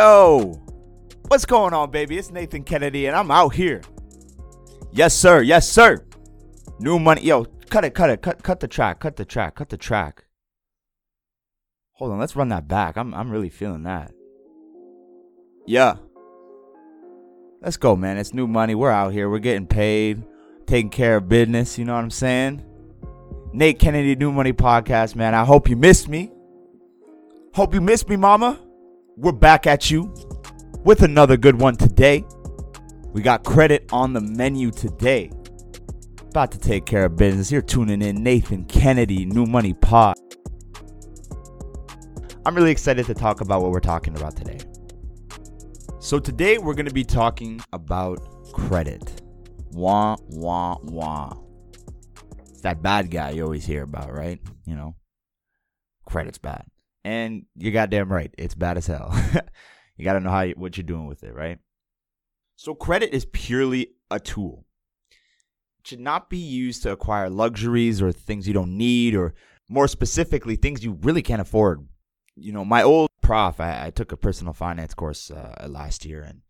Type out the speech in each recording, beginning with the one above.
Yo, what's going on, baby? It's Nathan Kennedy, and I'm out here. Yes, sir. Yes, sir. New money. Yo, cut it, cut it, cut, cut the track, cut the track, cut the track. Hold on, let's run that back. I'm, I'm really feeling that. Yeah. Let's go, man. It's new money. We're out here. We're getting paid, taking care of business. You know what I'm saying? Nate Kennedy, New Money Podcast, man. I hope you missed me. Hope you missed me, mama. We're back at you with another good one today. We got credit on the menu today. About to take care of business. You're tuning in Nathan Kennedy, New Money Pod. I'm really excited to talk about what we're talking about today. So, today we're going to be talking about credit. Wah, wah, wah. It's that bad guy you always hear about, right? You know, credit's bad. And you're goddamn right. It's bad as hell. you got to know how you, what you're doing with it, right? So credit is purely a tool. It should not be used to acquire luxuries or things you don't need or more specifically things you really can't afford. You know, my old prof, I, I took a personal finance course uh, last year and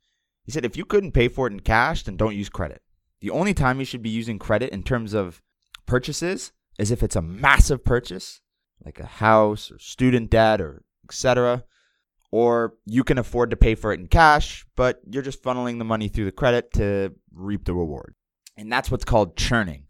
he said if you couldn't pay for it in cash, then don't use credit. The only time you should be using credit in terms of purchases is if it's a massive purchase like a house or student debt or etc. Or you can afford to pay for it in cash, but you're just funneling the money through the credit to reap the reward. And that's what's called churning.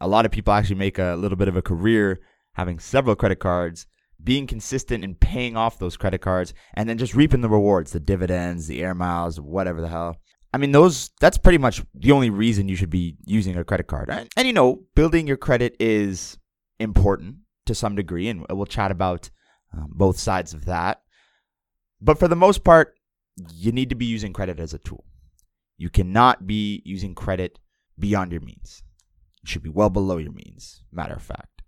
A lot of people actually make a little bit of a career having several credit cards, being consistent in paying off those credit cards, and then just reaping the rewards, the dividends, the air miles, whatever the hell. I mean, those that's pretty much the only reason you should be using a credit card. And, and you know, building your credit is important to some degree, and we'll chat about um, both sides of that. But for the most part, you need to be using credit as a tool. You cannot be using credit beyond your means. It should be well below your means, matter of fact.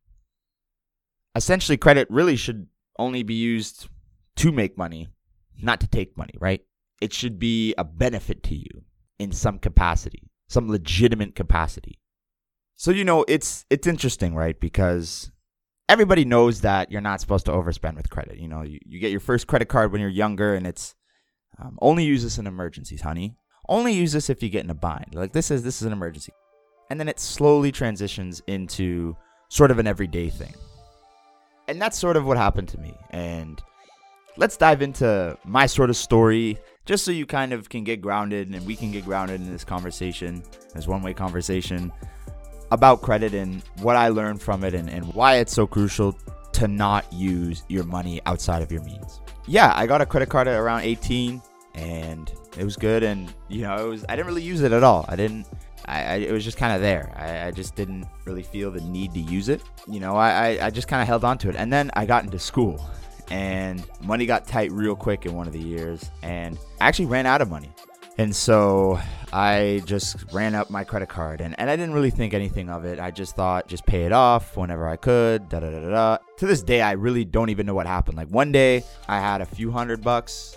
Essentially, credit really should only be used to make money, not to take money, right? It should be a benefit to you in some capacity, some legitimate capacity. So you know, it's it's interesting, right? Because everybody knows that you're not supposed to overspend with credit. You know, you, you get your first credit card when you're younger, and it's um, only use this in emergencies, honey. Only use this if you get in a bind. Like this is this is an emergency, and then it slowly transitions into sort of an everyday thing. And that's sort of what happened to me. And let's dive into my sort of story, just so you kind of can get grounded, and we can get grounded in this conversation, this one-way conversation about credit and what I learned from it and, and why it's so crucial to not use your money outside of your means. Yeah, I got a credit card at around 18 and it was good and you know, it was I didn't really use it at all. I didn't I, I it was just kind of there. I, I, just didn't really feel the need to use it. You know, I, I, I just kind of held on to it. And then I got into school and money got tight real quick in one of the years and I actually ran out of money. And so I just ran up my credit card and, and I didn't really think anything of it. I just thought just pay it off whenever I could. Da da da da. To this day, I really don't even know what happened. Like one day I had a few hundred bucks.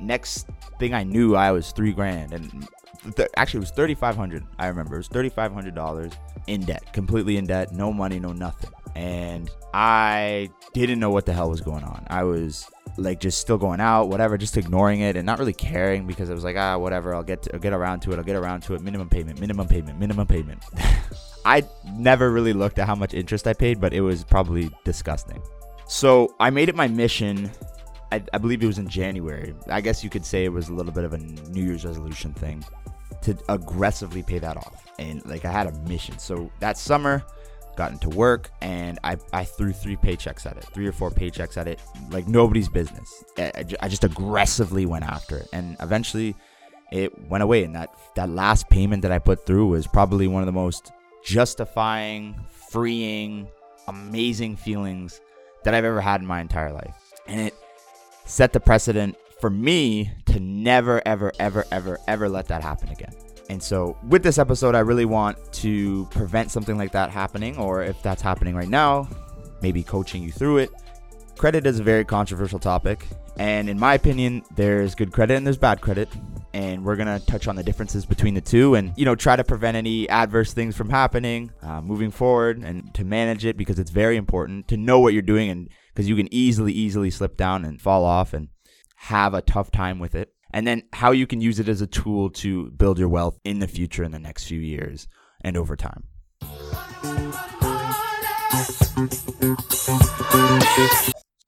Next thing I knew, I was three grand. And th- actually, it was 3500 I remember. It was $3,500 in debt, completely in debt, no money, no nothing. And I didn't know what the hell was going on. I was like just still going out, whatever, just ignoring it and not really caring because it was like, ah, whatever, I'll get to, I'll get around to it, I'll get around to it. Minimum payment, minimum payment, minimum payment. I never really looked at how much interest I paid, but it was probably disgusting. So I made it my mission. I, I believe it was in January. I guess you could say it was a little bit of a New Year's resolution thing to aggressively pay that off. And like I had a mission. So that summer, got into work and I, I threw three paychecks at it, three or four paychecks at it, like nobody's business. I, I just aggressively went after it. And eventually it went away. And that, that last payment that I put through was probably one of the most justifying, freeing, amazing feelings that I've ever had in my entire life. And it set the precedent for me to never, ever, ever, ever, ever let that happen again. And so, with this episode, I really want to prevent something like that happening, or if that's happening right now, maybe coaching you through it. Credit is a very controversial topic, and in my opinion, there's good credit and there's bad credit. And we're gonna touch on the differences between the two, and you know, try to prevent any adverse things from happening uh, moving forward, and to manage it because it's very important to know what you're doing, and because you can easily, easily slip down and fall off, and have a tough time with it, and then how you can use it as a tool to build your wealth in the future in the next few years and over time.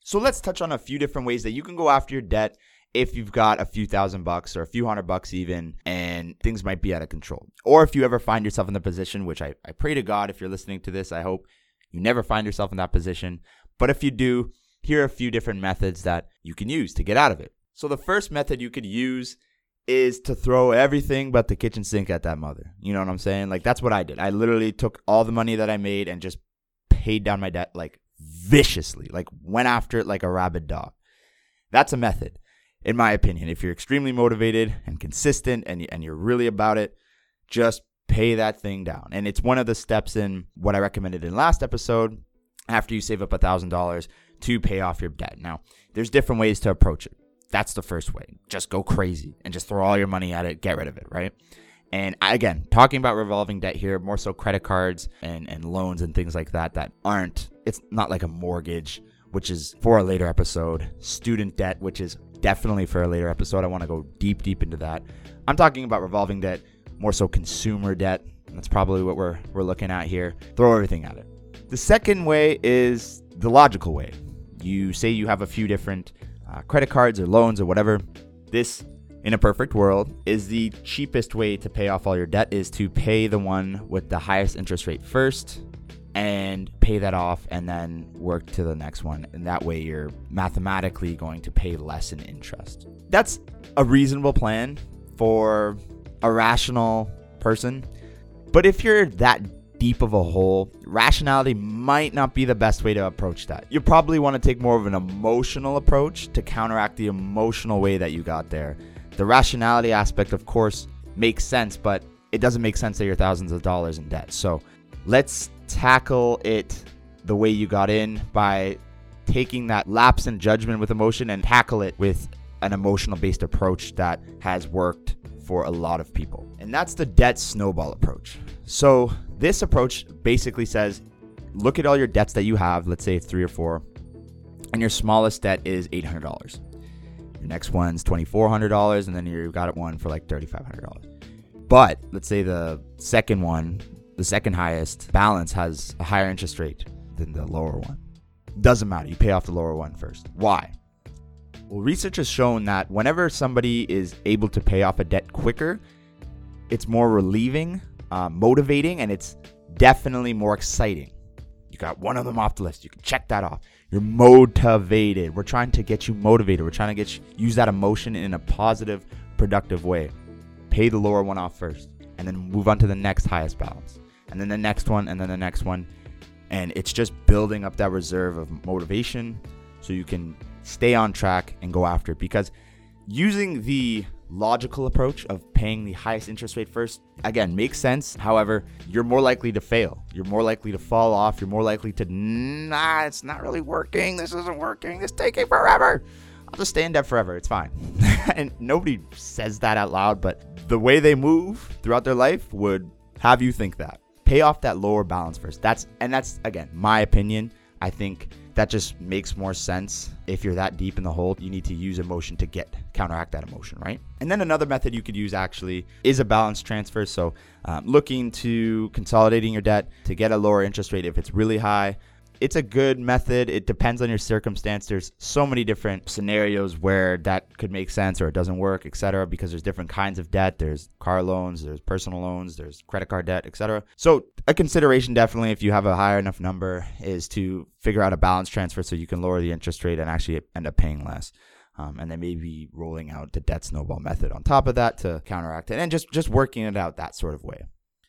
So let's touch on a few different ways that you can go after your debt if you've got a few thousand bucks or a few hundred bucks even and things might be out of control. Or if you ever find yourself in the position, which I, I pray to God if you're listening to this, I hope you never find yourself in that position. But if you do, here are a few different methods that you can use to get out of it. So the first method you could use is to throw everything but the kitchen sink at that mother. You know what I'm saying? Like that's what I did. I literally took all the money that I made and just paid down my debt like viciously, like went after it like a rabid dog. That's a method, in my opinion. If you're extremely motivated and consistent and, and you're really about it, just pay that thing down. And it's one of the steps in what I recommended in last episode after you save up a $1,000 to pay off your debt. Now, there's different ways to approach it. That's the first way. Just go crazy and just throw all your money at it, get rid of it, right? And again, talking about revolving debt here, more so credit cards and, and loans and things like that that aren't, it's not like a mortgage, which is for a later episode. Student debt, which is definitely for a later episode. I want to go deep, deep into that. I'm talking about revolving debt, more so consumer debt. That's probably what we're, we're looking at here. Throw everything at it. The second way is the logical way. You say you have a few different uh, credit cards or loans or whatever. This, in a perfect world, is the cheapest way to pay off all your debt is to pay the one with the highest interest rate first and pay that off and then work to the next one. And that way you're mathematically going to pay less in interest. That's a reasonable plan for a rational person. But if you're that deep of a hole, rationality might not be the best way to approach that. You probably want to take more of an emotional approach to counteract the emotional way that you got there. The rationality aspect, of course, makes sense, but it doesn't make sense that you're thousands of dollars in debt. So let's tackle it the way you got in by taking that lapse in judgment with emotion and tackle it with an emotional based approach that has worked for a lot of people. And that's the debt snowball approach. So, this approach basically says look at all your debts that you have, let's say three or four, and your smallest debt is $800. Your next one's $2,400, and then you've got one for like $3,500. But let's say the second one, the second highest balance has a higher interest rate than the lower one. Doesn't matter. You pay off the lower one first. Why? Well, research has shown that whenever somebody is able to pay off a debt quicker, it's more relieving uh, motivating, and it's definitely more exciting. You got one of them off the list. You can check that off. You're motivated. We're trying to get you motivated. We're trying to get you, use that emotion in a positive, productive way. Pay the lower one off first, and then move on to the next highest balance, and then the next one, and then the next one, and it's just building up that reserve of motivation so you can stay on track and go after it. Because using the logical approach of paying the highest interest rate first, again, makes sense. However, you're more likely to fail. You're more likely to fall off. You're more likely to, nah, it's not really working. This isn't working. It's taking forever. I'll just stay in debt forever. It's fine. and nobody says that out loud, but the way they move throughout their life would have you think that. Pay off that lower balance first. That's, and that's, again, my opinion. I think that just makes more sense. If you're that deep in the hole, you need to use emotion to get counteract that emotion, right? And then another method you could use actually is a balance transfer. So, um, looking to consolidating your debt to get a lower interest rate if it's really high, it's a good method. It depends on your circumstance. There's so many different scenarios where that could make sense or it doesn't work, etc. Because there's different kinds of debt. There's car loans, there's personal loans, there's credit card debt, etc. So a consideration definitely if you have a higher enough number is to figure out a balance transfer so you can lower the interest rate and actually end up paying less. Um, and then maybe rolling out the debt snowball method on top of that to counteract it, and just just working it out that sort of way.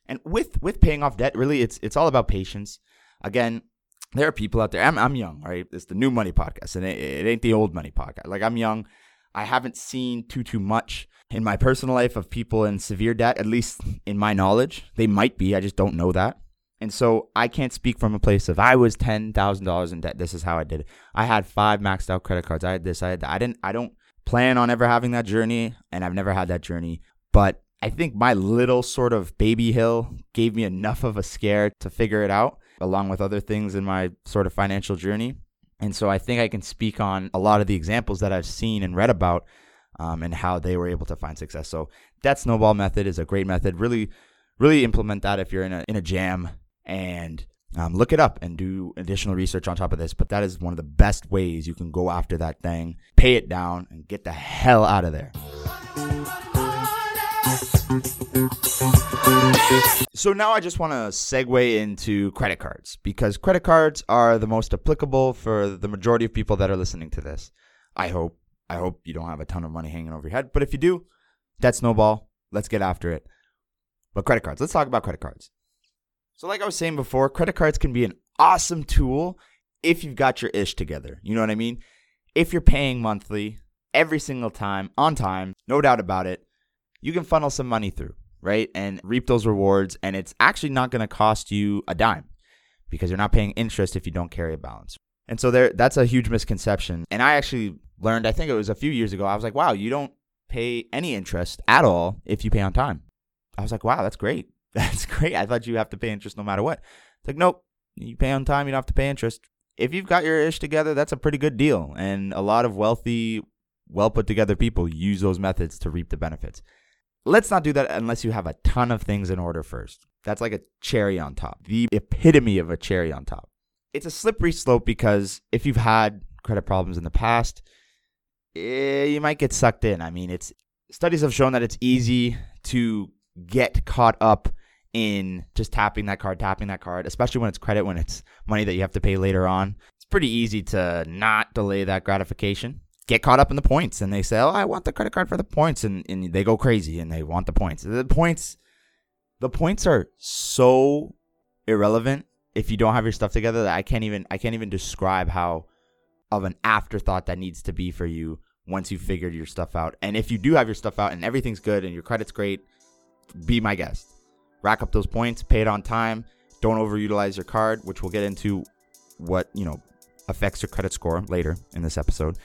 And with with paying off debt, really, it's it's all about patience. Again, there are people out there. I'm, I'm young, right? It's the new money podcast, and it, it ain't the old money podcast. Like I'm young. I haven't seen too too much in my personal life of people in severe debt. At least in my knowledge, they might be. I just don't know that. And so I can't speak from a place of I was ten thousand dollars in debt. This is how I did it. I had five maxed out credit cards. I had this. I had that. I didn't. I don't plan on ever having that journey, and I've never had that journey. But I think my little sort of baby hill gave me enough of a scare to figure it out along with other things in my sort of financial journey. And so I think I can speak on a lot of the examples that I've seen and read about um, and how they were able to find success. So that snowball method is a great method. Really, really implement that if you're in a in a jam and um, look it up and do additional research on top of this. But that is one of the best ways you can go after that thing, pay it down, and get the hell out of there. So now I just want to segue into credit cards because credit cards are the most applicable for the majority of people that are listening to this. I hope. I hope you don't have a ton of money hanging over your head, but if you do, that snowball, let's get after it. But credit cards, let's talk about credit cards. So, like I was saying before, credit cards can be an awesome tool if you've got your ish together. You know what I mean? If you're paying monthly every single time on time, no doubt about it, you can funnel some money through, right? And reap those rewards. And it's actually not going to cost you a dime because you're not paying interest if you don't carry a balance. And so there that's a huge misconception. And I actually learned, I think it was a few years ago, I was like, wow, you don't pay any interest at all if you pay on time. I was like, wow, that's great. That's great. I thought you have to pay interest no matter what. It's like, nope, you pay on time, you don't have to pay interest. If you've got your ish together, that's a pretty good deal. And a lot of wealthy, well put together people use those methods to reap the benefits. Let's not do that unless you have a ton of things in order first. That's like a cherry on top, the epitome of a cherry on top. It's a slippery slope because if you've had credit problems in the past, eh, you might get sucked in. I mean, it's studies have shown that it's easy to get caught up in just tapping that card, tapping that card, especially when it's credit, when it's money that you have to pay later on. It's pretty easy to not delay that gratification get caught up in the points and they say, "Oh, I want the credit card for the points," and and they go crazy and they want the points. The points, the points are so irrelevant if you don't have your stuff together that I can't even I can't even describe how of an afterthought that needs to be for you once you've figured your stuff out. And if you do have your stuff out and everything's good and your credit's great, be my guest. Rack up those points, pay it on time. Don't overutilize your card, which we'll get into what, you know, affects your credit score later in this episode.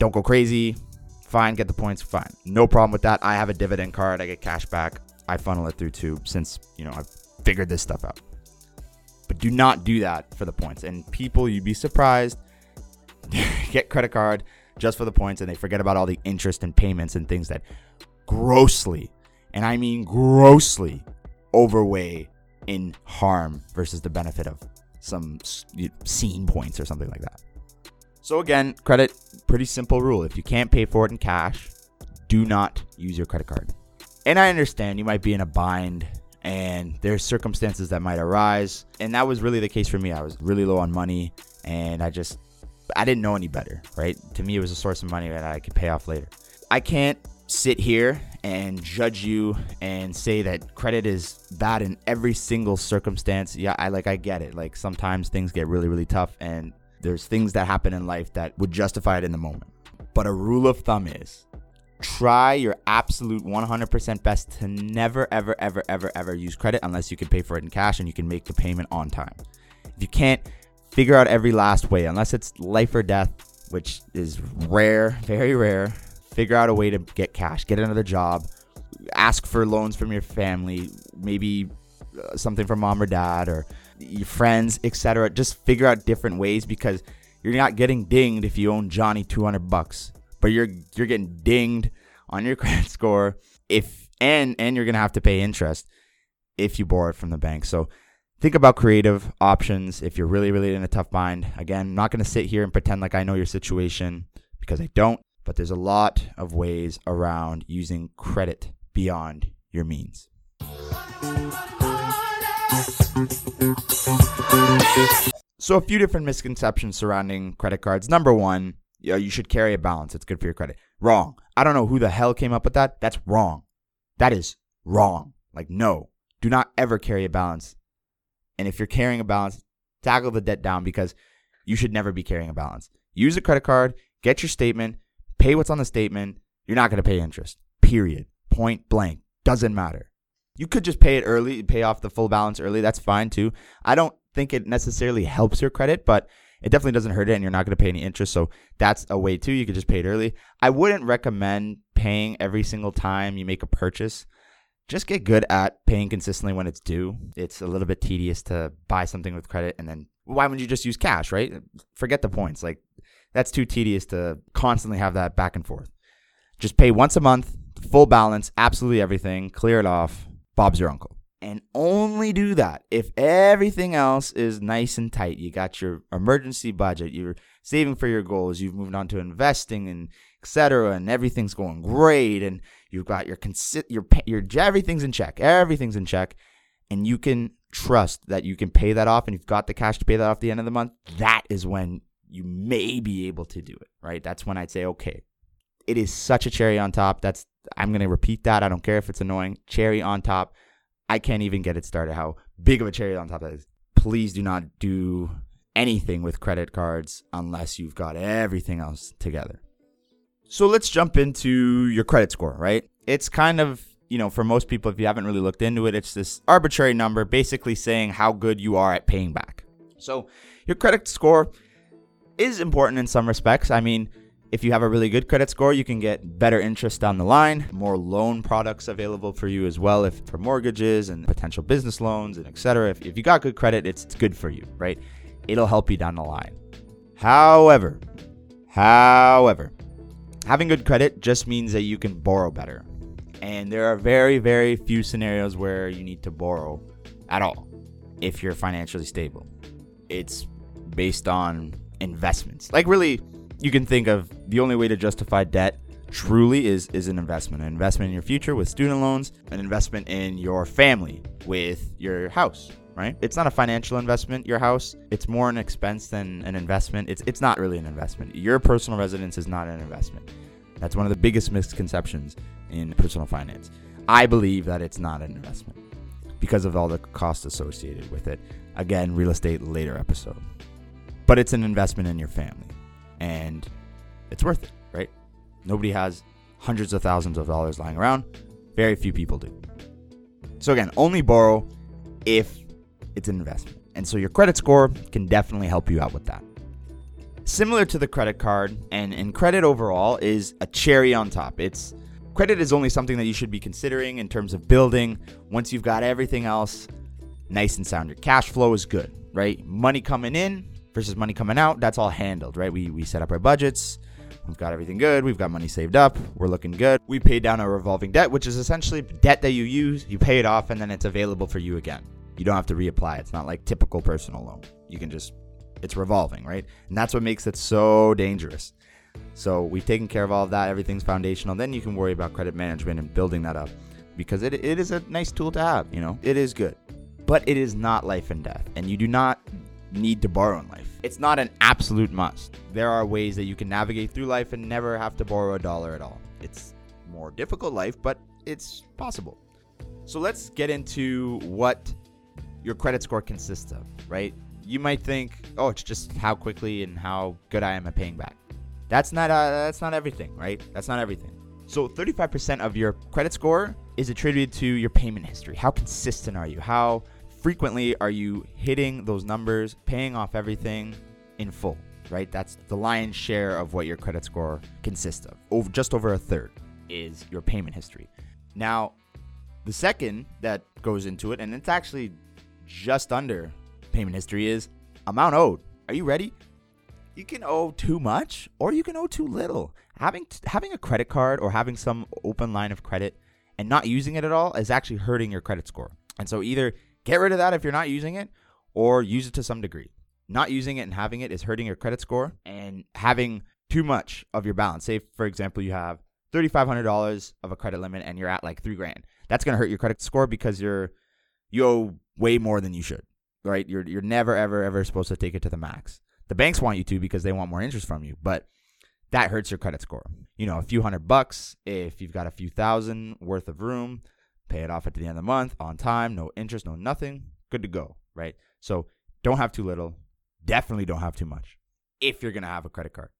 Don't go crazy. Fine, get the points. Fine. No problem with that. I have a dividend card. I get cash back. I funnel it through too since, you know, I've figured this stuff out. But do not do that for the points. And people, you'd be surprised, get credit card just for the points and they forget about all the interest and payments and things that grossly, and I mean grossly, overweigh in harm versus the benefit of some Scene points or something like that. So again, credit, pretty simple rule. If you can't pay for it in cash, do not use your credit card. And I understand you might be in a bind and there's circumstances that might arise. And that was really the case for me. I was really low on money and I just I didn't know any better, right? To me it was a source of money that I could pay off later. I can't sit here and judge you and say that credit is bad in every single circumstance. Yeah, I like I get it. Like sometimes things get really really tough and there's things that happen in life that would justify it in the moment. But a rule of thumb is try your absolute 100% best to never, ever, ever, ever, ever use credit unless you can pay for it in cash and you can make the payment on time. If you can't, figure out every last way, unless it's life or death, which is rare, very rare. Figure out a way to get cash, get another job, ask for loans from your family, maybe uh, something from mom or dad, or your friends, etc. Just figure out different ways because you're not getting dinged if you own Johnny 200 bucks, but you're you're getting dinged on your credit score if and and you're gonna have to pay interest if you borrow it from the bank. So think about creative options if you're really really in a tough bind. Again, I'm not gonna sit here and pretend like I know your situation because I don't. But there's a lot of ways around using credit beyond your means. So, a few different misconceptions surrounding credit cards. Number one, you, know, you should carry a balance. It's good for your credit. Wrong. I don't know who the hell came up with that. That's wrong. That is wrong. Like, no, do not ever carry a balance. And if you're carrying a balance, tackle the debt down because you should never be carrying a balance. Use a credit card, get your statement, pay what's on the statement. You're not going to pay interest. Period. Point blank. Doesn't matter. You could just pay it early, pay off the full balance early. That's fine too. I don't think it necessarily helps your credit, but it definitely doesn't hurt it and you're not going to pay any interest. So that's a way too. You could just pay it early. I wouldn't recommend paying every single time you make a purchase. Just get good at paying consistently when it's due. It's a little bit tedious to buy something with credit and then Why wouldn't you just use cash, right? Forget the points. Like that's too tedious to constantly have that back and forth. Just pay once a month, full balance, absolutely everything, clear it off. Bob's your uncle. And only do that if everything else is nice and tight. You got your emergency budget, you're saving for your goals, you've moved on to investing and etc. and everything's going great and you've got your consi- your your everything's in check. Everything's in check and you can trust that you can pay that off and you've got the cash to pay that off the end of the month. That is when you may be able to do it, right? That's when I'd say okay. It is such a cherry on top. That's I'm going to repeat that. I don't care if it's annoying. Cherry on top. I can't even get it started how big of a cherry on top that is. Please do not do anything with credit cards unless you've got everything else together. So let's jump into your credit score, right? It's kind of, you know, for most people, if you haven't really looked into it, it's this arbitrary number basically saying how good you are at paying back. So your credit score is important in some respects. I mean, if you have a really good credit score, you can get better interest down the line, more loan products available for you as well, if for mortgages and potential business loans and etc. If, if you got good credit, it's, it's good for you, right? It'll help you down the line. However, however, having good credit just means that you can borrow better. And there are very, very few scenarios where you need to borrow at all if you're financially stable. It's based on investments. Like really you can think of the only way to justify debt truly is is an investment an investment in your future with student loans an investment in your family with your house right? It's not a financial investment your house. It's more an expense than an investment. It's it's not really an investment. Your personal residence is not an investment. That's one of the biggest misconceptions in personal finance. I believe that it's not an investment because of all the costs associated with it. Again real estate later episode. But it's an investment in your family and it's worth it, right? Nobody has hundreds of thousands of dollars lying around. Very few people do. So again, only borrow if it's an investment. And so your credit score can definitely help you out with that. Similar to the credit card and, and credit overall is a cherry on top. It's credit is only something that you should be considering in terms of building once you've got everything else nice and sound. Your cash flow is good, right? Money coming in, versus money coming out, that's all handled, right? We, we set up our budgets. We've got everything good. We've got money saved up. We're looking good. We paid down our revolving debt, which is essentially debt that you use, you pay it off, and then it's available for you again. You don't have to reapply. It's not like typical personal loan. You can just, it's revolving, right? And that's what makes it so dangerous. So we've taken care of all of that. Everything's foundational. Then you can worry about credit management and building that up because it, it is a nice tool to have, you know? It is good. But it is not life and death. And you do not need to borrow in life. It's not an absolute must. There are ways that you can navigate through life and never have to borrow a dollar at all. It's more difficult life, but it's possible. So let's get into what your credit score consists of, right? You might think, "Oh, it's just how quickly and how good I am at paying back." That's not uh, that's not everything, right? That's not everything. So 35% of your credit score is attributed to your payment history. How consistent are you? How frequently are you hitting those numbers, paying off everything in full, right? That's the lion's share of what your credit score consists of. Over just over a third is your payment history. Now, the second that goes into it, and it's actually just under payment history, is amount owed. Are you ready? You can owe too much or you can owe too little. Having t- having a credit card or having some open line of credit and not using it at all is actually hurting your credit score. And so either Get rid of that if you're not using it, or use it to some degree. Not using it and having it is hurting your credit score, and having too much of your balance. Say, for example, you have $3,500 of a credit limit and you're at like three grand. That's going to hurt your credit score because you're you owe way more than you should, right? You're you're never ever ever supposed to take it to the max. The banks want you to because they want more interest from you, but that hurts your credit score. You know, a few hundred bucks if you've got a few thousand worth of room, pay it off at the end of the month on time, no interest, no nothing, good to go, right? So don't have too little, definitely don't have too much if you're going to have a credit card.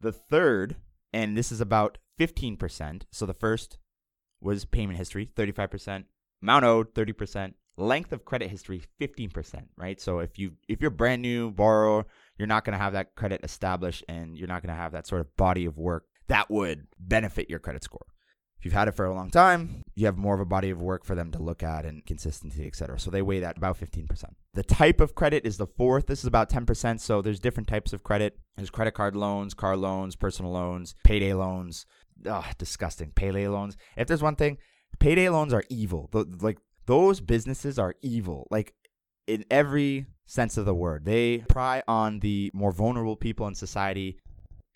The third, and this is about 15%. So the first was payment history, 35%, amount owed, 30%, length of credit history, 15%, right? So if you if you're brand new borrower, you're not going to have that credit established and you're not going to have that sort of body of work that would benefit your credit score. If you've had it for a long time, you have more of a body of work for them to look at and consistency, etc. So they weigh that about 15%. The type of credit is the fourth. This is about 10%. So there's different types of credit. There's credit card loans, car loans, personal loans, payday loans. Ugh, disgusting. Payday loans. If there's one thing, payday loans are evil. The, like those businesses are evil. Like in every sense of the word. They pry on the more vulnerable people in society.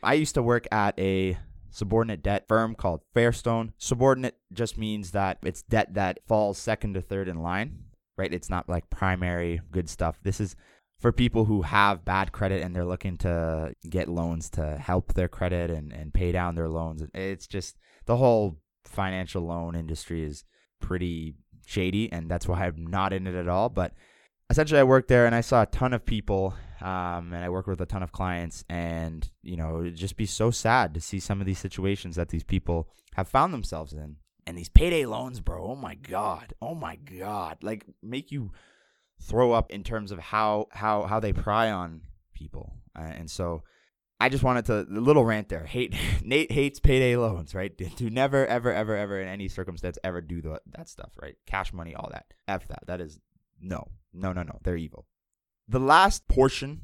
I used to work at a subordinate debt firm called Fairstone. Subordinate just means that it's debt that falls second to third in line, right? It's not like primary good stuff. This is for people who have bad credit and they're looking to get loans to help their credit and, and pay down their loans. It's just the whole financial loan industry is pretty shady, and that's why I'm not in it at all. But essentially, I worked there and I saw a ton of people um, and I work with a ton of clients, and you know, it'd just be so sad to see some of these situations that these people have found themselves in. And these payday loans, bro. Oh my god. Oh my god. Like make you throw up in terms of how how how they pry on people. Uh, and so I just wanted to little rant there. Hate Nate hates payday loans, right? Do never ever ever ever in any circumstance ever do the, that stuff, right? Cash money, all that. F that. That is no. No, no, no. They're evil. The last portion,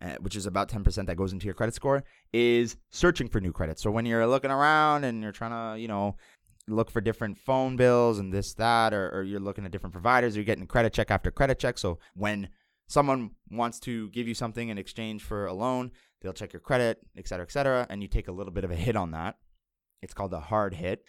uh, which is about 10% that goes into your credit score, is searching for new credit. So when you're looking around and you're trying to, you know, look for different phone bills and this, that, or, or you're looking at different providers, you're getting credit check after credit check. So when someone wants to give you something in exchange for a loan, they'll check your credit, et cetera, et cetera, and you take a little bit of a hit on that. It's called a hard hit.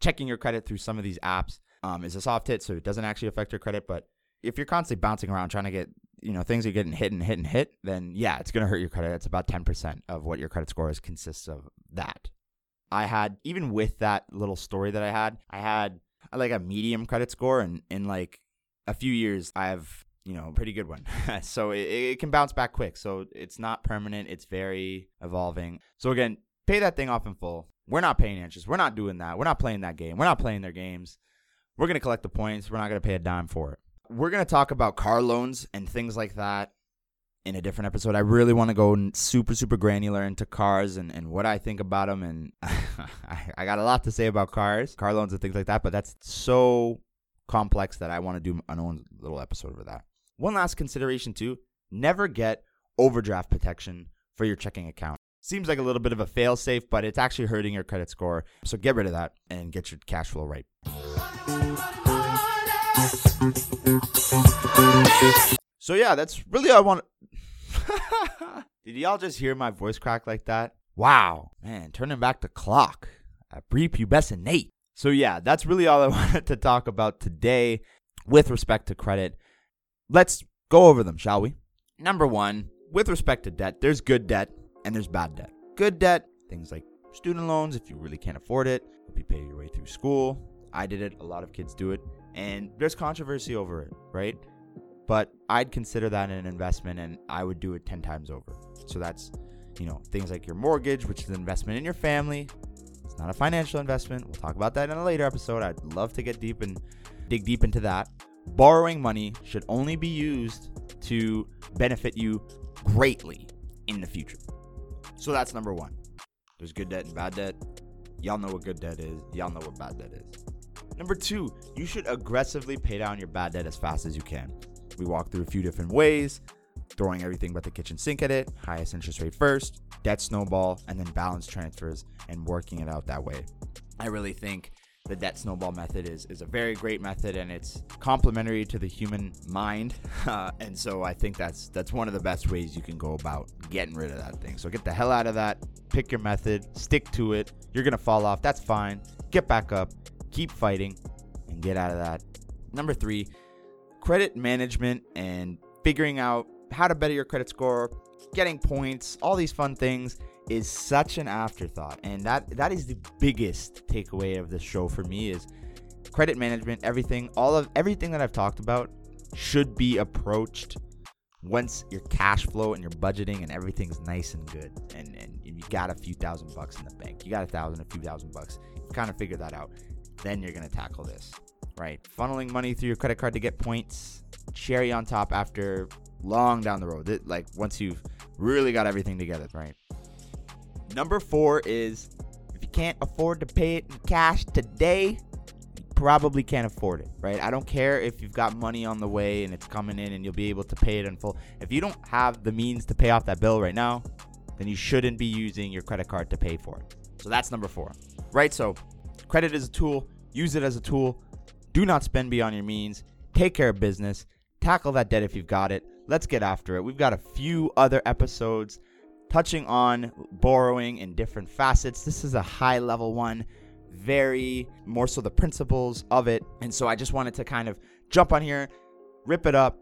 Checking your credit through some of these apps um, is a soft hit, so it doesn't actually affect your credit. But if you're constantly bouncing around trying to get you know things are getting hit and hit and hit, then yeah, it's gonna hurt your credit. It's about ten percent of what your credit score is consists of that. I had even with that little story that I had, I had uh, like a medium credit score, and in like a few years, I have you know a pretty good one. so it, it can bounce back quick. So it's not permanent. It's very evolving. So again, pay that thing off in full. We're not paying interest. We're not doing that. We're not playing that game. We're not playing their games. We're gonna collect the points. We're not gonna pay a dime for it we're going to talk about car loans and things like that in a different episode. I really want to go super, super granular into cars and, and what I think about them. And I, I got a lot to say about cars, car loans, and things like that, but that's so complex that I want to do an own little episode over that. One last consideration, too never get overdraft protection for your checking account. Seems like a little bit of a fail safe, but it's actually hurting your credit score. So get rid of that and get your cash flow right. So yeah, that's really all I want. Did y'all just hear my voice crack like that? Wow, man, turning back the clock. I prepubescent Nate. So yeah, that's really all I wanted to talk about today with respect to credit. Let's go over them, shall we? Number one, with respect to debt, there's good debt and there's bad debt. Good debt, things like student loans if you really can't afford it, help you pay your way through school. I did it, a lot of kids do it and there's controversy over it, right? But I'd consider that an investment and I would do it 10 times over. So that's, you know, things like your mortgage, which is an investment in your family. It's not a financial investment. We'll talk about that in a later episode. I'd love to get deep and dig deep into that. Borrowing money should only be used to benefit you greatly in the future. So that's number one. There's good debt and bad debt. Y'all know what good debt is. Y'all know what bad debt is. Number two, you should aggressively pay down your bad debt as fast as you can. We walk through a few different ways throwing everything but the kitchen sink at it, highest interest rate first, debt snowball, and then balance transfers and working it out that way. I really think the debt snowball method is, is a very great method and it's complementary to the human mind. Uh, and so I think that's that's one of the best ways you can go about getting rid of that thing. So get the hell out of that, pick your method, stick to it. You're gonna fall off, that's fine. Get back up, keep fighting and get out of that. Number three, credit management and figuring out how to better your credit score, getting points, all these fun things is such an afterthought. And that that is the biggest takeaway of the show for me is credit management, everything, all of everything that I've talked about should be approached once your cash flow and your budgeting and everything's nice and good and, and you got a few thousand bucks in the bank. You got a thousand, a few thousand bucks. You kind of figure that out then you're going to tackle this, right? Funneling money through your credit card to get points, cherry on top after long down the road. Like once you've really got everything together, right? Number four is if you can't afford to pay it in cash today, you probably can't afford it, right? I don't care if you've got money on the way and it's coming in and you'll be able to pay it in full. If you don't have the means to pay off that bill right now, then you shouldn't be using your credit card to pay for it. So that's number four, right? So credit is a tool, use it as a tool. Do not spend beyond your means. Take care of business. Tackle that debt if you've got it. Let's get after it. We've got a few other episodes touching on borrowing in different facets. This is a high level one very more so the principles of it. And so I just wanted to kind of jump on here, rip it up,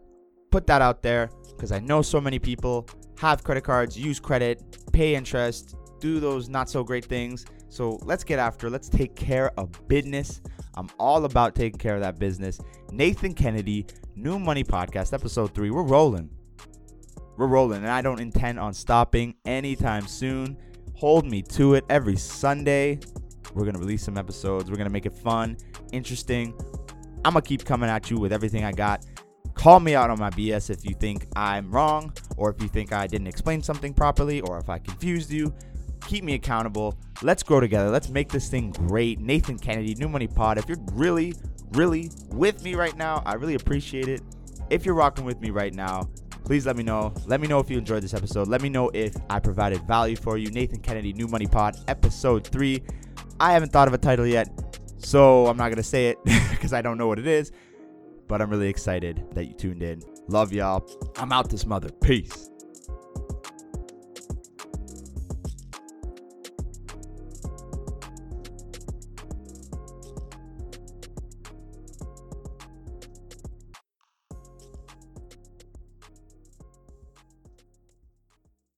put that out there because I know so many people have credit cards, use credit, pay interest, do those not so great things. So let's get after it. Let's take care of business. I'm all about taking care of that business. Nathan Kennedy, New Money Podcast, episode three. We're rolling. We're rolling, and I don't intend on stopping anytime soon. Hold me to it every Sunday. We're going to release some episodes. We're going to make it fun, interesting. I'm going to keep coming at you with everything I got. Call me out on my BS if you think I'm wrong, or if you think I didn't explain something properly, or if I confused you. Keep me accountable. Let's grow together. Let's make this thing great. Nathan Kennedy, New Money Pod. If you're really, really with me right now, I really appreciate it. If you're rocking with me right now, please let me know. Let me know if you enjoyed this episode. Let me know if I provided value for you. Nathan Kennedy, New Money Pod, episode three. I haven't thought of a title yet, so I'm not going to say it because I don't know what it is. But I'm really excited that you tuned in. Love y'all. I'm out this mother. Peace.